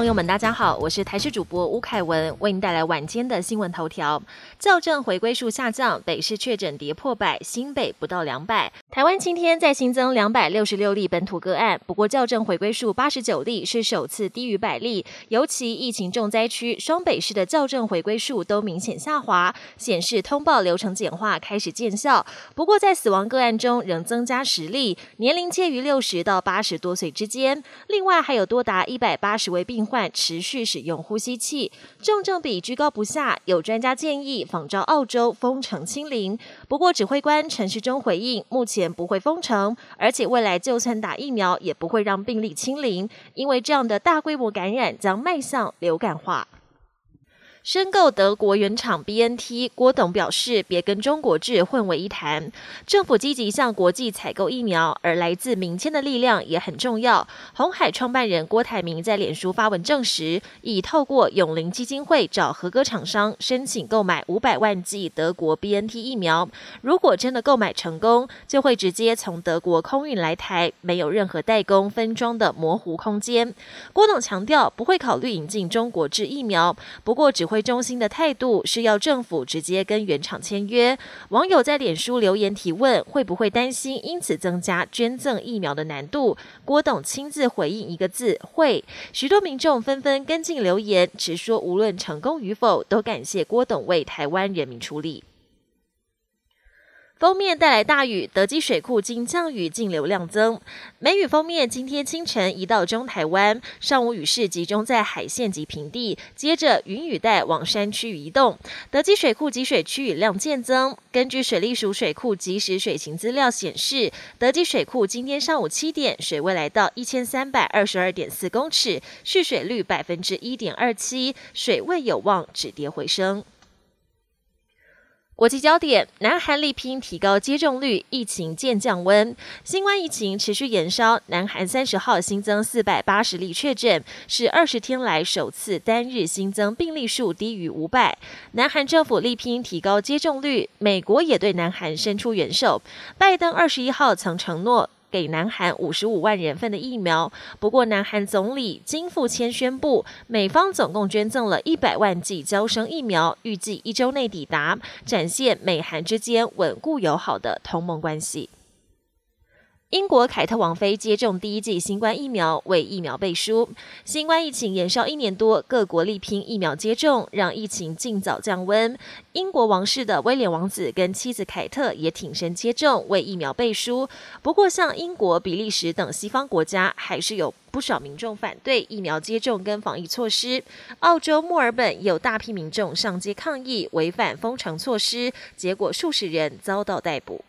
朋友们，大家好，我是台视主播吴凯文，为您带来晚间的新闻头条。校正回归数下降，北市确诊跌破百，新北不到两百。台湾今天再新增两百六十六例本土个案，不过校正回归数八十九例是首次低于百例，尤其疫情重灾区双北市的校正回归数都明显下滑，显示通报流程简化开始见效。不过在死亡个案中仍增加十例，年龄介于六十到八十多岁之间，另外还有多达一百八十位病。患持续使用呼吸器，重症比居高不下。有专家建议仿照澳洲封城清零，不过指挥官陈时中回应，目前不会封城，而且未来就算打疫苗，也不会让病例清零，因为这样的大规模感染将迈向流感化。申购德国原厂 BNT，郭董表示别跟中国制混为一谈。政府积极向国际采购疫苗，而来自民间的力量也很重要。红海创办人郭台铭在脸书发文证实，已透过永龄基金会找合格厂商申请购买五百万剂德国 BNT 疫苗。如果真的购买成功，就会直接从德国空运来台，没有任何代工分装的模糊空间。郭董强调不会考虑引进中国制疫苗，不过只。会中心的态度是要政府直接跟原厂签约。网友在脸书留言提问，会不会担心因此增加捐赠疫苗的难度？郭董亲自回应一个字：会。许多民众纷纷跟进留言，直说无论成功与否，都感谢郭董为台湾人民出力。封面带来大雨，德基水库经降雨净流量增。梅雨封面今天清晨移到中台湾，上午雨势集中在海线及平地，接着云雨带往山区移动。德基水库集水区雨量渐增。根据水利署水库即时水情资料显示，德基水库今天上午七点水位来到一千三百二十二点四公尺，蓄水率百分之一点二七，水位有望止跌回升。国际焦点：南韩力拼提高接种率，疫情渐降温。新冠疫情持续延烧，南韩三十号新增四百八十例确诊，是二十天来首次单日新增病例数低于五百。南韩政府力拼提高接种率，美国也对南韩伸出援手。拜登二十一号曾承诺。给南韩五十五万人份的疫苗。不过，南韩总理金富谦宣布，美方总共捐赠了一百万剂交生疫苗，预计一周内抵达，展现美韩之间稳固友好的同盟关系。英国凯特王妃接种第一剂新冠疫苗，为疫苗背书。新冠疫情延烧一年多，各国力拼疫苗接种，让疫情尽早降温。英国王室的威廉王子跟妻子凯特也挺身接种，为疫苗背书。不过，像英国、比利时等西方国家，还是有不少民众反对疫苗接种跟防疫措施。澳洲墨尔本有大批民众上街抗议，违反封城措施，结果数十人遭到逮捕。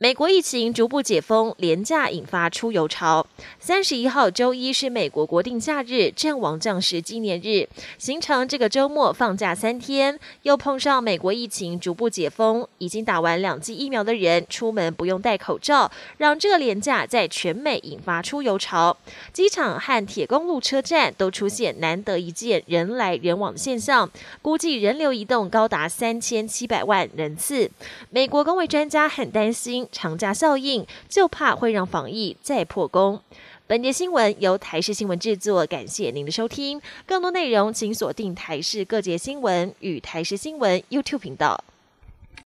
美国疫情逐步解封，廉价引发出游潮。三十一号周一是美国国定假日——阵亡将士纪念日，形成这个周末放假三天，又碰上美国疫情逐步解封，已经打完两剂疫苗的人出门不用戴口罩，让这个廉价在全美引发出游潮。机场和铁公路车站都出现难得一见人来人往的现象，估计人流移动高达三千七百万人次。美国工位专家很担心。长假效应，就怕会让防疫再破功。本节新闻由台视新闻制作，感谢您的收听。更多内容请锁定台视各界新闻与台视新闻 YouTube 频道。